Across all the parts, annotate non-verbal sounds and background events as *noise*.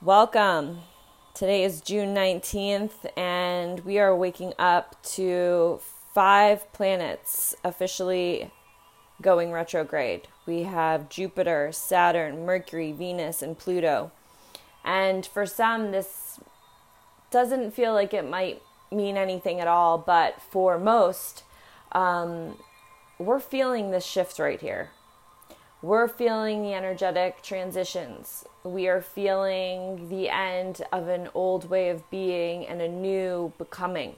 Welcome. Today is June 19th, and we are waking up to five planets officially going retrograde. We have Jupiter, Saturn, Mercury, Venus, and Pluto. And for some, this doesn't feel like it might mean anything at all, but for most, um, we're feeling this shift right here. We're feeling the energetic transitions. We are feeling the end of an old way of being and a new becoming.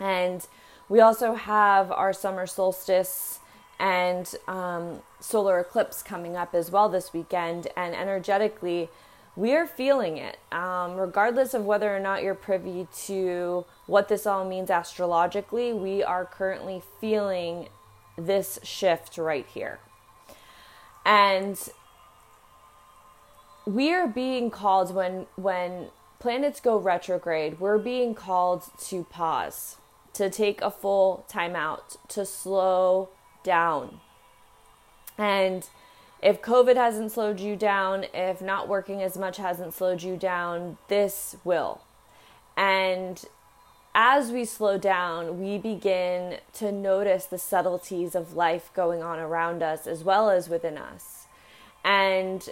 And we also have our summer solstice and um, solar eclipse coming up as well this weekend. And energetically, we are feeling it. Um, regardless of whether or not you're privy to what this all means astrologically, we are currently feeling this shift right here. And we are being called when when planets go retrograde, we're being called to pause, to take a full timeout, to slow down. And if COVID hasn't slowed you down, if not working as much hasn't slowed you down, this will. And as we slow down, we begin to notice the subtleties of life going on around us as well as within us. And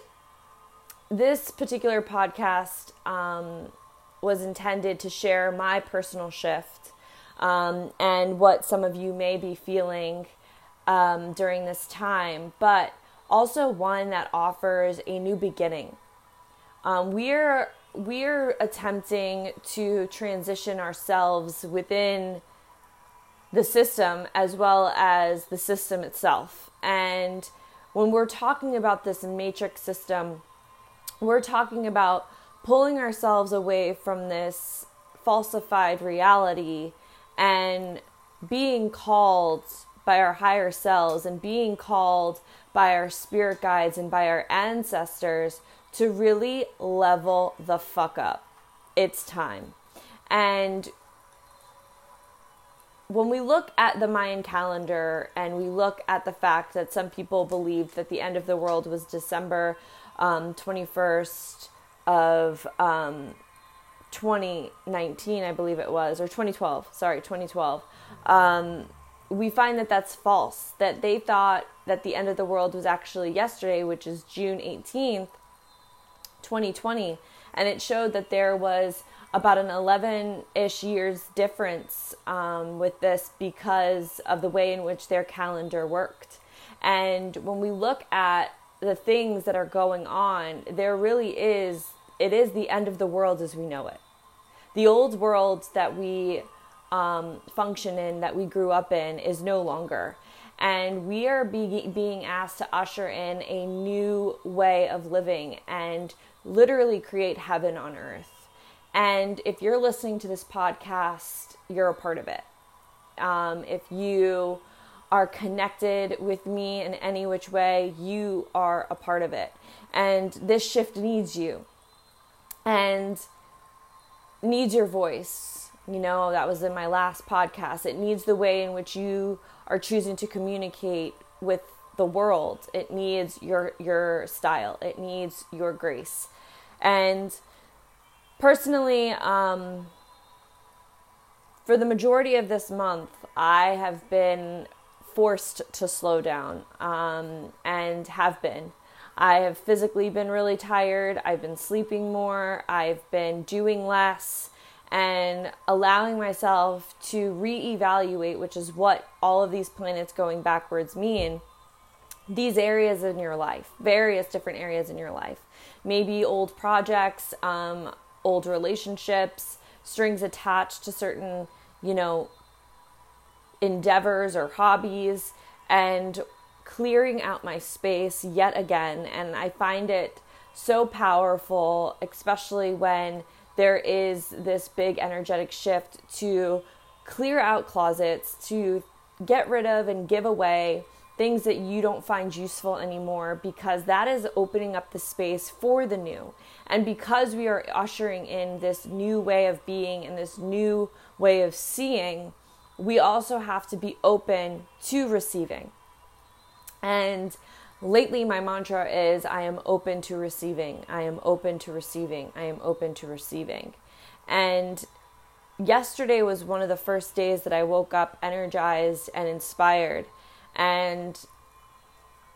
this particular podcast um, was intended to share my personal shift um, and what some of you may be feeling um, during this time, but also one that offers a new beginning. Um, we're we're attempting to transition ourselves within the system as well as the system itself. And when we're talking about this matrix system, we're talking about pulling ourselves away from this falsified reality and being called by our higher selves and being called by our spirit guides and by our ancestors to really level the fuck up. It's time. And when we look at the Mayan calendar and we look at the fact that some people believed that the end of the world was December um, 21st of um, 2019, I believe it was, or 2012, sorry, 2012, um, we find that that's false. That they thought that the end of the world was actually yesterday, which is June 18th, 2020, and it showed that there was about an 11 ish years difference um, with this because of the way in which their calendar worked. And when we look at the things that are going on, there really is, it is the end of the world as we know it. The old world that we um, function in, that we grew up in, is no longer and we are be- being asked to usher in a new way of living and literally create heaven on earth. And if you're listening to this podcast, you're a part of it. Um, if you are connected with me in any which way, you are a part of it. And this shift needs you and needs your voice. You know, that was in my last podcast. It needs the way in which you are choosing to communicate with the world. It needs your your style. It needs your grace. And personally, um, for the majority of this month, I have been forced to slow down um, and have been. I have physically been really tired. I've been sleeping more. I've been doing less and allowing myself to reevaluate, which is what all of these planets going backwards mean, these areas in your life, various different areas in your life. Maybe old projects, um, old relationships, strings attached to certain, you know, endeavors or hobbies, and clearing out my space yet again. And I find it so powerful, especially when there is this big energetic shift to clear out closets, to get rid of and give away things that you don't find useful anymore because that is opening up the space for the new. And because we are ushering in this new way of being and this new way of seeing, we also have to be open to receiving. And lately my mantra is I am open to receiving. I am open to receiving. I am open to receiving. And yesterday was one of the first days that I woke up energized and inspired. And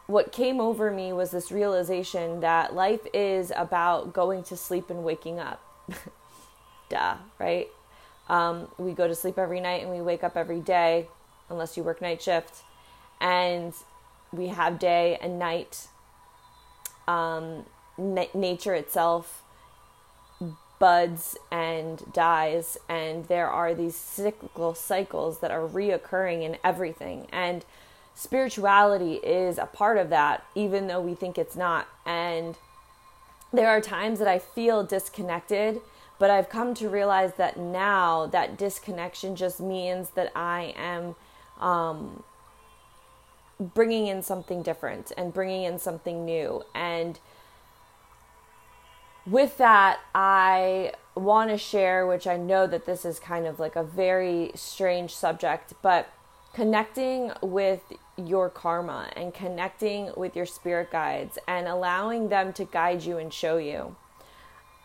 what came over me was this realization that life is about going to sleep and waking up. *laughs* Duh, right? Um, we go to sleep every night and we wake up every day, unless you work night shift. And we have day and night. Um, na- nature itself buds and dies, and there are these cyclical cycles that are reoccurring in everything. And spirituality is a part of that, even though we think it's not. And there are times that I feel disconnected, but I've come to realize that now that disconnection just means that I am um, bringing in something different and bringing in something new. And with that, I want to share, which I know that this is kind of like a very strange subject, but connecting with your karma and connecting with your spirit guides and allowing them to guide you and show you.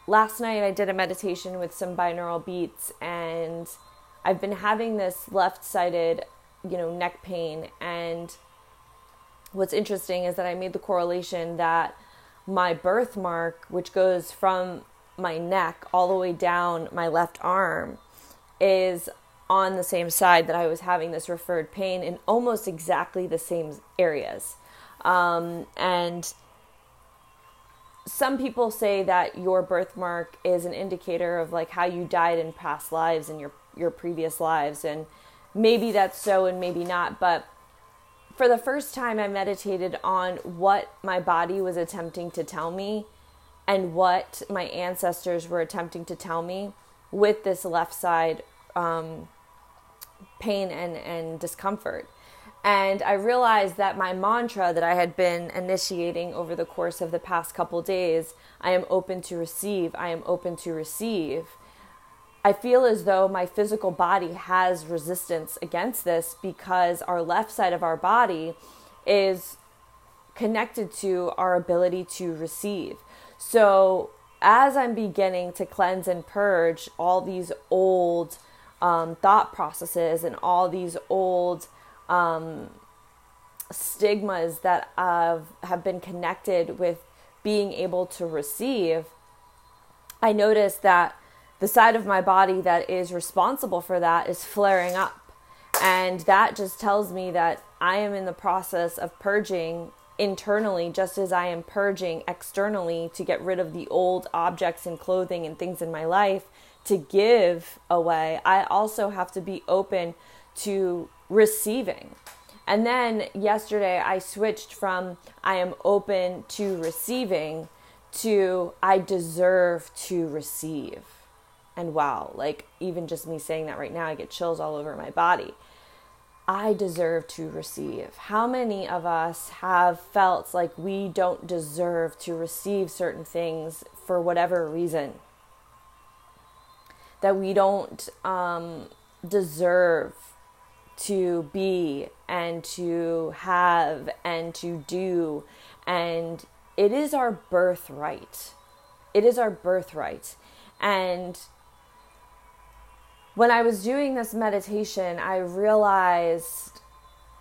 Last night, I did a meditation with some binaural beats, and I've been having this left sided, you know, neck pain. And what's interesting is that I made the correlation that my birthmark, which goes from my neck all the way down my left arm, is on the same side that I was having this referred pain in almost exactly the same areas. Um, and some people say that your birthmark is an indicator of like how you died in past lives and your your previous lives and maybe that's so and maybe not but for the first time, I meditated on what my body was attempting to tell me and what my ancestors were attempting to tell me with this left side um, pain and, and discomfort. And I realized that my mantra that I had been initiating over the course of the past couple days I am open to receive, I am open to receive I feel as though my physical body has resistance against this because our left side of our body is connected to our ability to receive. So, as I'm beginning to cleanse and purge all these old um, thought processes and all these old um, stigmas that have, have been connected with being able to receive, I notice that the side of my body that is responsible for that is flaring up. And that just tells me that I am in the process of purging internally, just as I am purging externally to get rid of the old objects and clothing and things in my life to give away. I also have to be open to receiving. And then yesterday I switched from I am open to receiving to I deserve to receive. And wow, like even just me saying that right now, I get chills all over my body. I deserve to receive. How many of us have felt like we don't deserve to receive certain things for whatever reason? That we don't um, deserve to be and to have and to do. And it is our birthright. It is our birthright. And when I was doing this meditation, I realized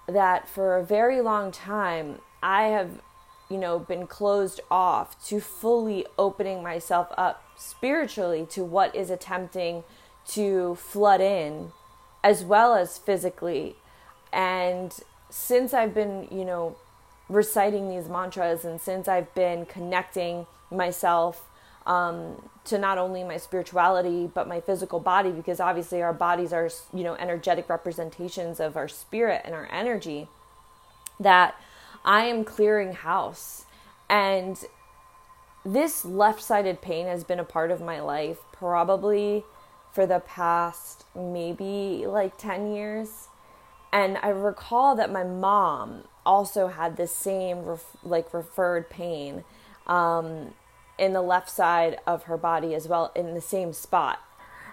that for a very long time, I have, you know, been closed off to fully opening myself up spiritually to what is attempting to flood in, as well as physically. And since I've been, you know, reciting these mantras and since I've been connecting myself um, to not only my spirituality but my physical body because obviously our bodies are you know energetic representations of our spirit and our energy that i am clearing house. And this left-sided pain has been a part of my life probably for the past maybe like 10 years. And i recall that my mom also had the same ref- like referred pain um, in the left side of her body as well in the same spot.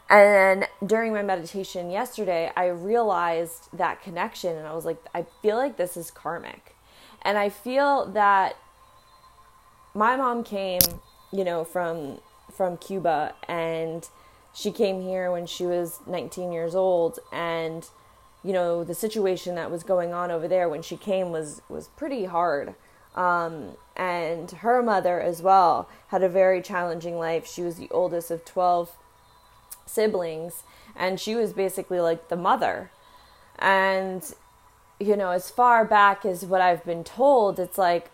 And during my meditation yesterday, I realized that connection and I was like, I feel like this is karmic. And I feel that my mom came, you know, from from Cuba and she came here when she was 19 years old and you know the situation that was going on over there when she came was was pretty hard um, and her mother as well had a very challenging life. She was the oldest of 12 siblings and she was basically like the mother. And you know as far back as what i've been told it's like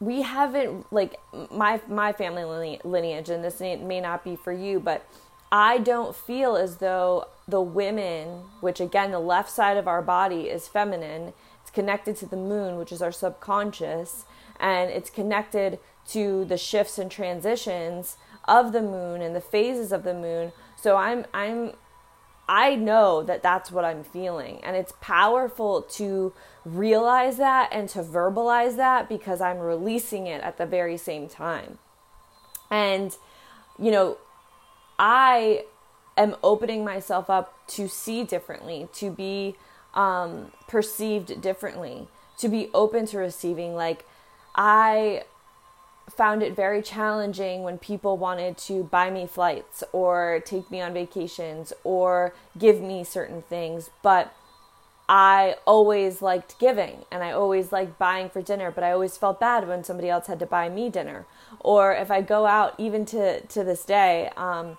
we haven't like my my family lineage and this may not be for you but i don't feel as though the women which again the left side of our body is feminine it's connected to the moon which is our subconscious and it's connected to the shifts and transitions of the moon and the phases of the moon so i'm i'm I know that that's what I'm feeling. And it's powerful to realize that and to verbalize that because I'm releasing it at the very same time. And, you know, I am opening myself up to see differently, to be um, perceived differently, to be open to receiving. Like, I found it very challenging when people wanted to buy me flights or take me on vacations or give me certain things. But I always liked giving and I always liked buying for dinner, but I always felt bad when somebody else had to buy me dinner. Or if I go out, even to, to this day, um,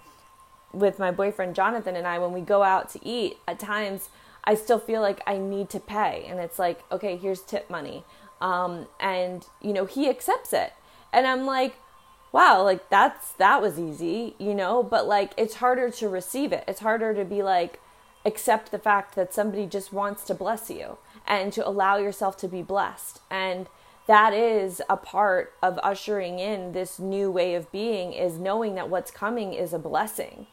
with my boyfriend Jonathan and I, when we go out to eat, at times I still feel like I need to pay. And it's like, okay, here's tip money. Um, and, you know, he accepts it and I'm like, wow, like that's that was easy, you know, but like it's harder to receive it. It's harder to be like accept the fact that somebody just wants to bless you and to allow yourself to be blessed. And that is a part of ushering in this new way of being is knowing that what's coming is a blessing.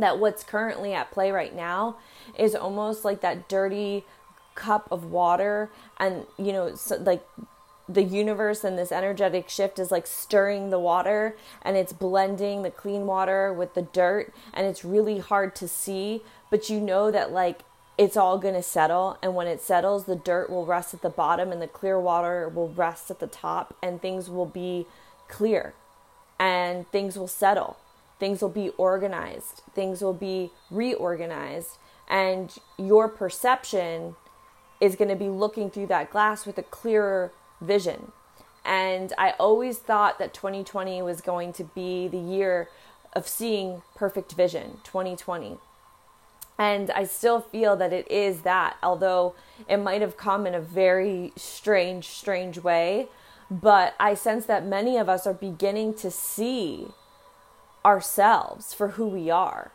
That what's currently at play right now is almost like that dirty cup of water and you know so like the universe and this energetic shift is like stirring the water and it's blending the clean water with the dirt and it's really hard to see but you know that like it's all going to settle and when it settles the dirt will rest at the bottom and the clear water will rest at the top and things will be clear and things will settle things will be organized things will be reorganized and your perception is going to be looking through that glass with a clearer vision. And I always thought that 2020 was going to be the year of seeing perfect vision, 2020. And I still feel that it is that, although it might have come in a very strange, strange way. But I sense that many of us are beginning to see ourselves for who we are.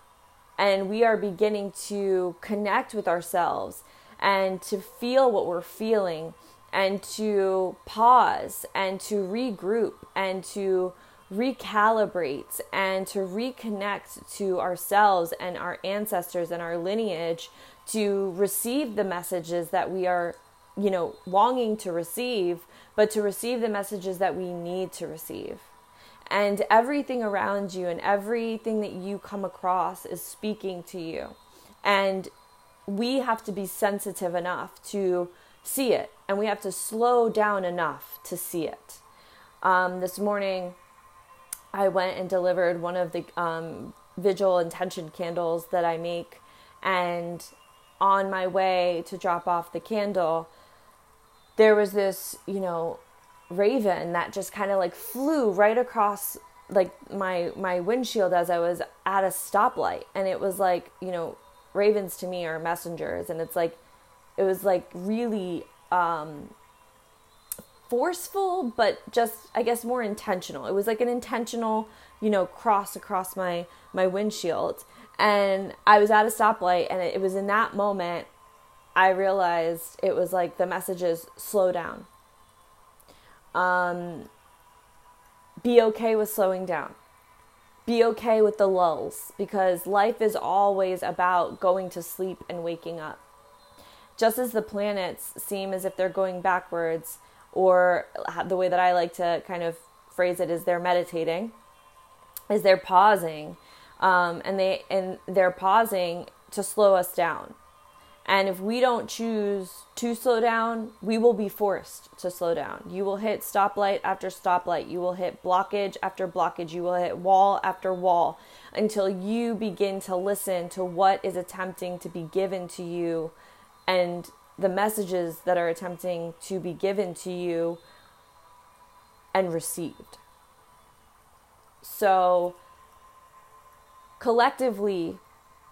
And we are beginning to connect with ourselves and to feel what we're feeling and to pause and to regroup and to recalibrate and to reconnect to ourselves and our ancestors and our lineage to receive the messages that we are you know longing to receive but to receive the messages that we need to receive and everything around you and everything that you come across is speaking to you and we have to be sensitive enough to see it, and we have to slow down enough to see it. Um, this morning, I went and delivered one of the um, vigil intention candles that I make, and on my way to drop off the candle, there was this, you know, raven that just kind of like flew right across like my my windshield as I was at a stoplight and it was like you know ravens to me are messengers and it's like it was like really um, forceful, but just I guess more intentional. It was like an intentional, you know, cross across my my windshield, and I was at a stoplight, and it, it was in that moment I realized it was like the messages slow down. Um, be okay with slowing down. Be okay with the lulls because life is always about going to sleep and waking up just as the planets seem as if they're going backwards, or the way that I like to kind of phrase it is they're meditating, is they're pausing, um, and they and they're pausing to slow us down, And if we don't choose to slow down, we will be forced to slow down. You will hit stoplight after stoplight. You will hit blockage after blockage. You will hit wall after wall until you begin to listen to what is attempting to be given to you and the messages that are attempting to be given to you and received. So, collectively,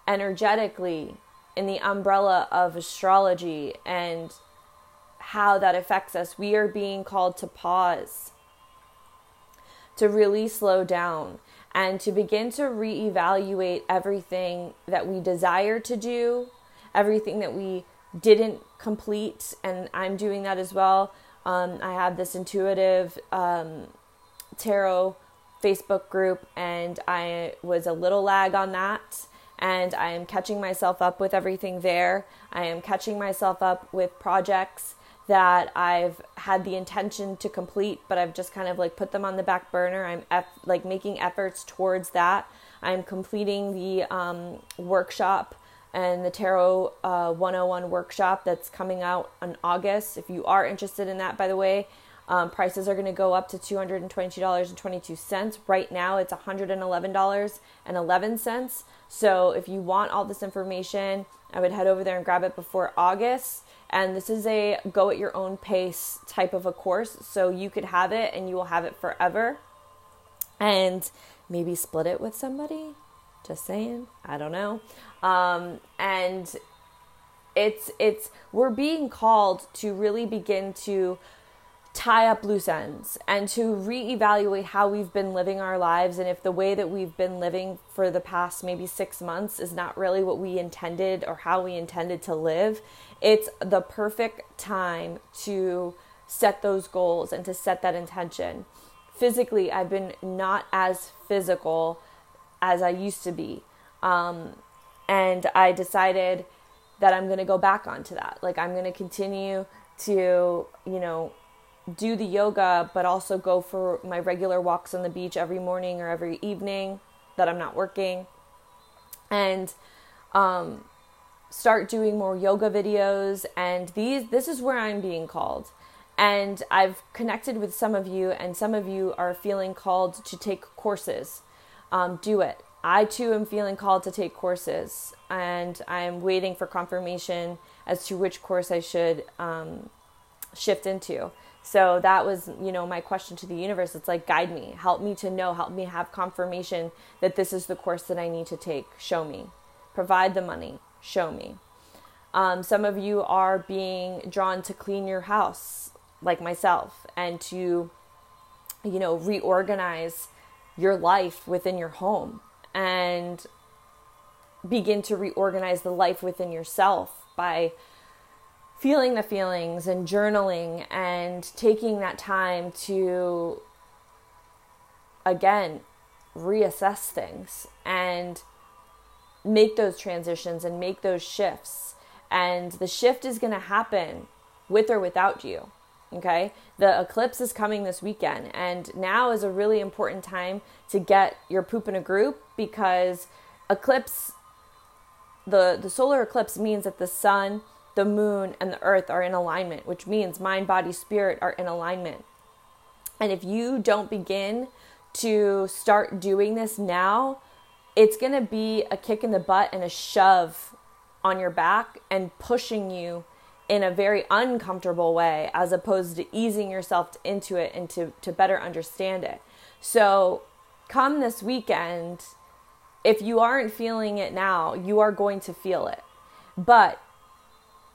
energetically, in the umbrella of astrology and how that affects us, we are being called to pause, to really slow down, and to begin to reevaluate everything that we desire to do, everything that we didn't complete, and I'm doing that as well. Um, I have this intuitive um, tarot Facebook group, and I was a little lag on that and I am catching myself up with everything there. I am catching myself up with projects that I've had the intention to complete, but I've just kind of like put them on the back burner. I'm eff- like making efforts towards that. I'm completing the um, workshop and the Tarot uh, 101 workshop that's coming out in August. If you are interested in that, by the way, um, prices are going to go up to $222.22. Right now, it's $111.11. So if you want all this information, I would head over there and grab it before August. And this is a go at your own pace type of a course. So you could have it and you will have it forever. And maybe split it with somebody. Just saying. I don't know. Um, and it's it's we're being called to really begin to tie up loose ends and to reevaluate how we've been living our lives and if the way that we've been living for the past maybe six months is not really what we intended or how we intended to live, it's the perfect time to set those goals and to set that intention. Physically, I've been not as physical as I used to be. Um, and I decided that I'm going to go back onto that. Like, I'm going to continue to, you know, do the yoga, but also go for my regular walks on the beach every morning or every evening that I'm not working. And um, start doing more yoga videos. And these, this is where I'm being called. And I've connected with some of you, and some of you are feeling called to take courses. Um, do it. I too am feeling called to take courses, and I'm waiting for confirmation as to which course I should um, shift into. So that was, you know, my question to the universe. It's like, guide me, help me to know, help me have confirmation that this is the course that I need to take. Show me. Provide the money. Show me. Um, some of you are being drawn to clean your house, like myself, and to, you know, reorganize your life within your home and begin to reorganize the life within yourself by feeling the feelings and journaling and taking that time to again reassess things and make those transitions and make those shifts. And the shift is going to happen with or without you okay? The eclipse is coming this weekend and now is a really important time to get your poop in a group because eclipse the the solar eclipse means that the sun the moon and the earth are in alignment, which means mind, body, spirit are in alignment. And if you don't begin to start doing this now, it's going to be a kick in the butt and a shove on your back and pushing you in a very uncomfortable way as opposed to easing yourself into it and to, to better understand it. So, come this weekend, if you aren't feeling it now, you are going to feel it. But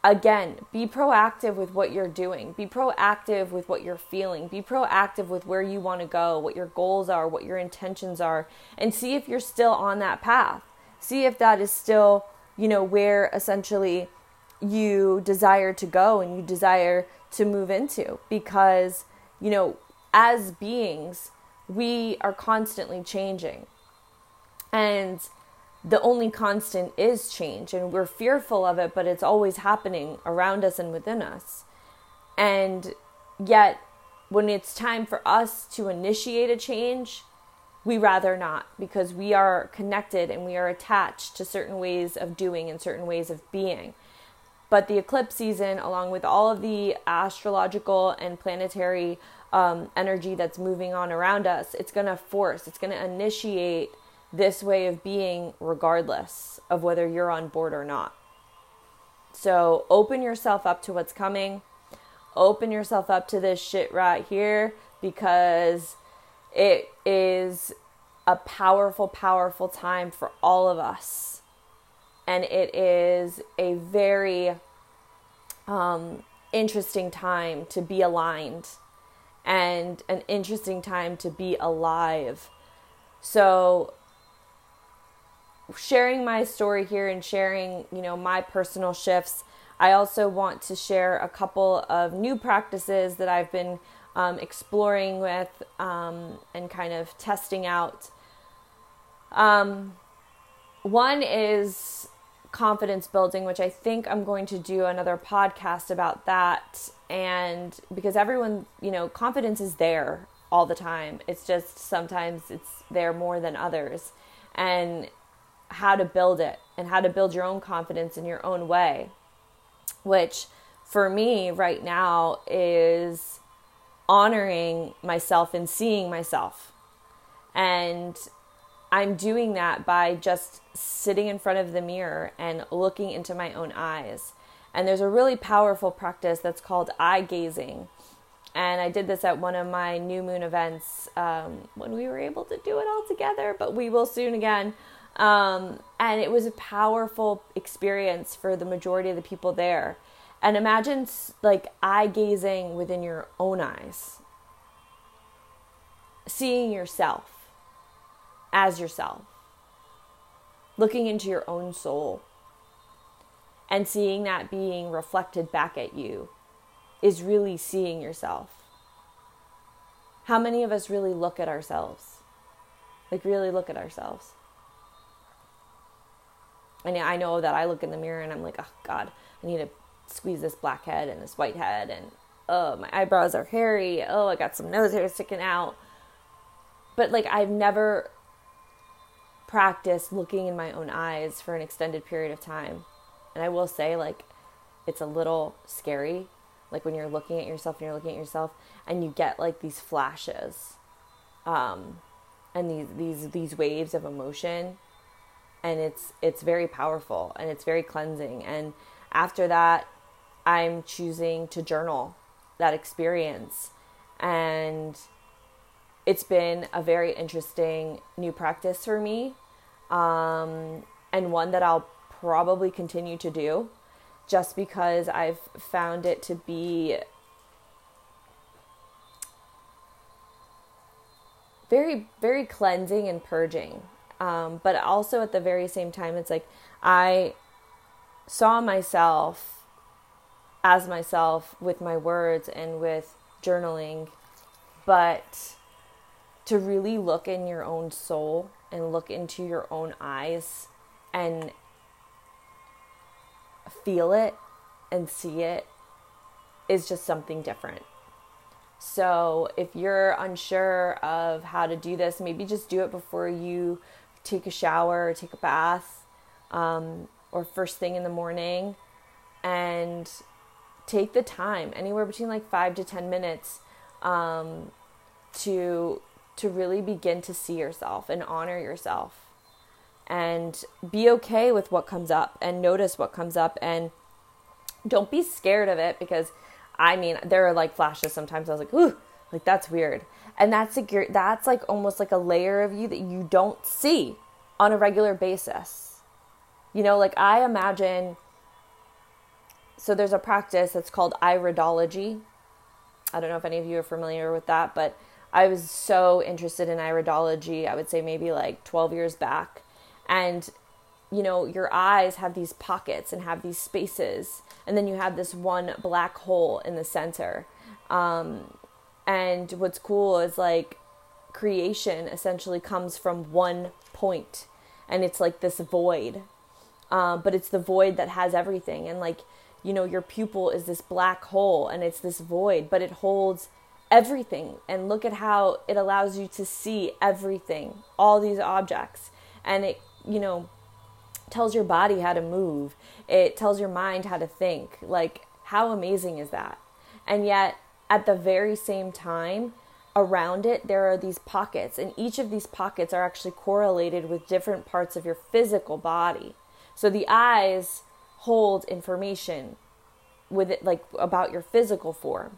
again, be proactive with what you're doing. Be proactive with what you're feeling. Be proactive with where you want to go, what your goals are, what your intentions are, and see if you're still on that path. See if that is still, you know, where essentially you desire to go and you desire to move into because, you know, as beings, we are constantly changing. And the only constant is change and we're fearful of it, but it's always happening around us and within us. And yet, when it's time for us to initiate a change, we rather not because we are connected and we are attached to certain ways of doing and certain ways of being. But the eclipse season, along with all of the astrological and planetary um, energy that's moving on around us, it's going to force, it's going to initiate this way of being regardless of whether you're on board or not. So open yourself up to what's coming. Open yourself up to this shit right here because it is a powerful, powerful time for all of us. And it is a very um, interesting time to be aligned and an interesting time to be alive. So, sharing my story here and sharing, you know, my personal shifts, I also want to share a couple of new practices that I've been um, exploring with um, and kind of testing out. Um, one is confidence building, which I think I'm going to do another podcast about that. And because everyone, you know, confidence is there all the time. It's just sometimes it's there more than others. And how to build it and how to build your own confidence in your own way, which for me right now is honoring myself and seeing myself. And I'm doing that by just sitting in front of the mirror and looking into my own eyes. And there's a really powerful practice that's called eye gazing. And I did this at one of my new moon events um, when we were able to do it all together, but we will soon again. Um, and it was a powerful experience for the majority of the people there. And imagine like eye gazing within your own eyes, seeing yourself as yourself, looking into your own soul, and seeing that being reflected back at you is really seeing yourself. How many of us really look at ourselves? Like, really look at ourselves? And I know that I look in the mirror and I'm like, oh God, I need to squeeze this black head and this white head, and oh, my eyebrows are hairy. Oh, I got some nose hair sticking out. But like, I've never practiced looking in my own eyes for an extended period of time. And I will say, like, it's a little scary. Like when you're looking at yourself and you're looking at yourself and you get like these flashes um, and these, these, these waves of emotion and it's it's very powerful and it's very cleansing. And after that i'm choosing to journal that experience. And it's been a very interesting new practice for me um, and one that i'll probably continue to do just because i've found it to be very very cleansing and purging um, but also at the very same time, it's like I saw myself as myself with my words and with journaling, but to really look in your own soul and look into your own eyes and feel it and see it is just something different. So, if you're unsure of how to do this, maybe just do it before you take a shower or take a bath um, or first thing in the morning and take the time anywhere between like five to ten minutes um, to to really begin to see yourself and honor yourself and be okay with what comes up and notice what comes up and don't be scared of it because I mean there are like flashes sometimes I was like ooh like that's weird. And that's a that's like almost like a layer of you that you don't see on a regular basis. You know like i imagine so there's a practice that's called iridology. I don't know if any of you are familiar with that but i was so interested in iridology i would say maybe like 12 years back. And you know your eyes have these pockets and have these spaces and then you have this one black hole in the center. Um, and what's cool is like creation essentially comes from one point and it's like this void um, but it's the void that has everything and like you know your pupil is this black hole and it's this void but it holds everything and look at how it allows you to see everything all these objects and it you know tells your body how to move. It tells your mind how to think. Like, how amazing is that? And yet, at the very same time, around it, there are these pockets, and each of these pockets are actually correlated with different parts of your physical body. So the eyes hold information with it, like about your physical form,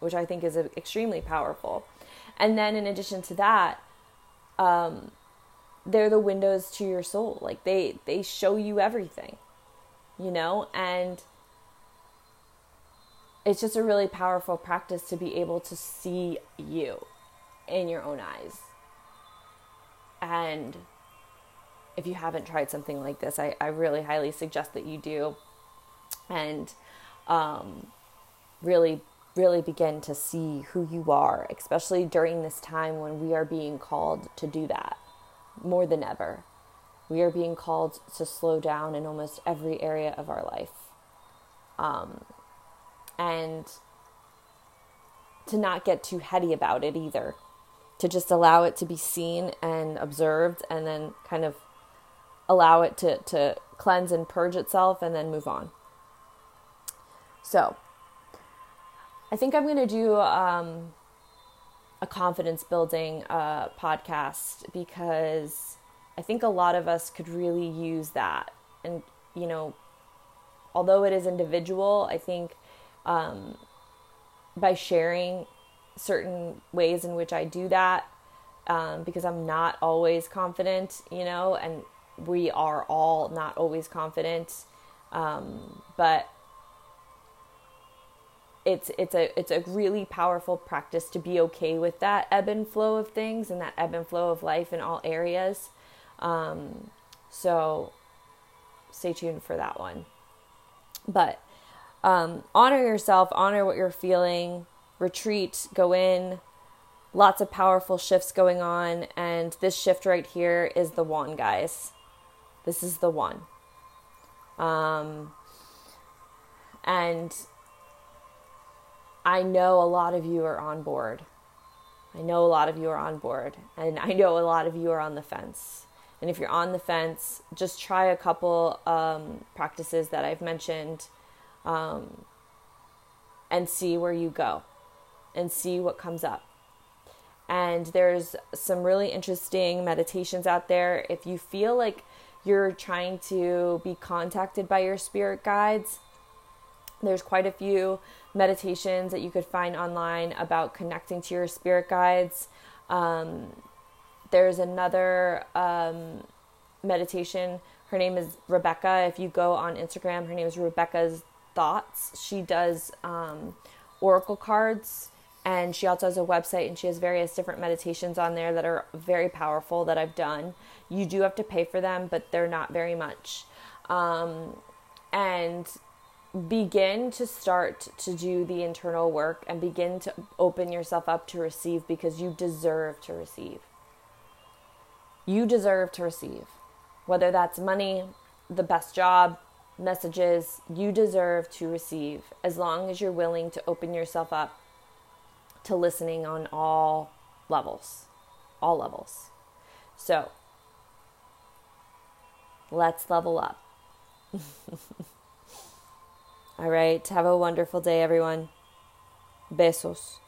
which I think is extremely powerful. And then, in addition to that, um, they're the windows to your soul. Like they they show you everything, you know, and it's just a really powerful practice to be able to see you in your own eyes. And if you haven't tried something like this, I, I really highly suggest that you do. And um, really, really begin to see who you are, especially during this time when we are being called to do that more than ever. We are being called to slow down in almost every area of our life. Um, and to not get too heady about it either. To just allow it to be seen and observed and then kind of allow it to, to cleanse and purge itself and then move on. So, I think I'm going to do um, a confidence building uh, podcast because I think a lot of us could really use that. And, you know, although it is individual, I think um, by sharing certain ways in which I do that, um, because I'm not always confident, you know, and we are all not always confident. Um, but it's it's a it's a really powerful practice to be okay with that ebb and flow of things and that ebb and flow of life in all areas. Um, so stay tuned for that one. But um, honor yourself, honor what you're feeling, retreat, go in. Lots of powerful shifts going on, and this shift right here is the one, guys. This is the one. Um, and I know a lot of you are on board. I know a lot of you are on board, and I know a lot of you are on the fence. And if you're on the fence, just try a couple um, practices that I've mentioned um, and see where you go and see what comes up. And there's some really interesting meditations out there. If you feel like you're trying to be contacted by your spirit guides, there's quite a few meditations that you could find online about connecting to your spirit guides. Um, there's another um, meditation. Her name is Rebecca. If you go on Instagram, her name is Rebecca's Thoughts. She does um, oracle cards and she also has a website and she has various different meditations on there that are very powerful that I've done. You do have to pay for them, but they're not very much. Um, and begin to start to do the internal work and begin to open yourself up to receive because you deserve to receive. You deserve to receive. Whether that's money, the best job, messages, you deserve to receive as long as you're willing to open yourself up to listening on all levels. All levels. So, let's level up. *laughs* All right. Have a wonderful day, everyone. Besos.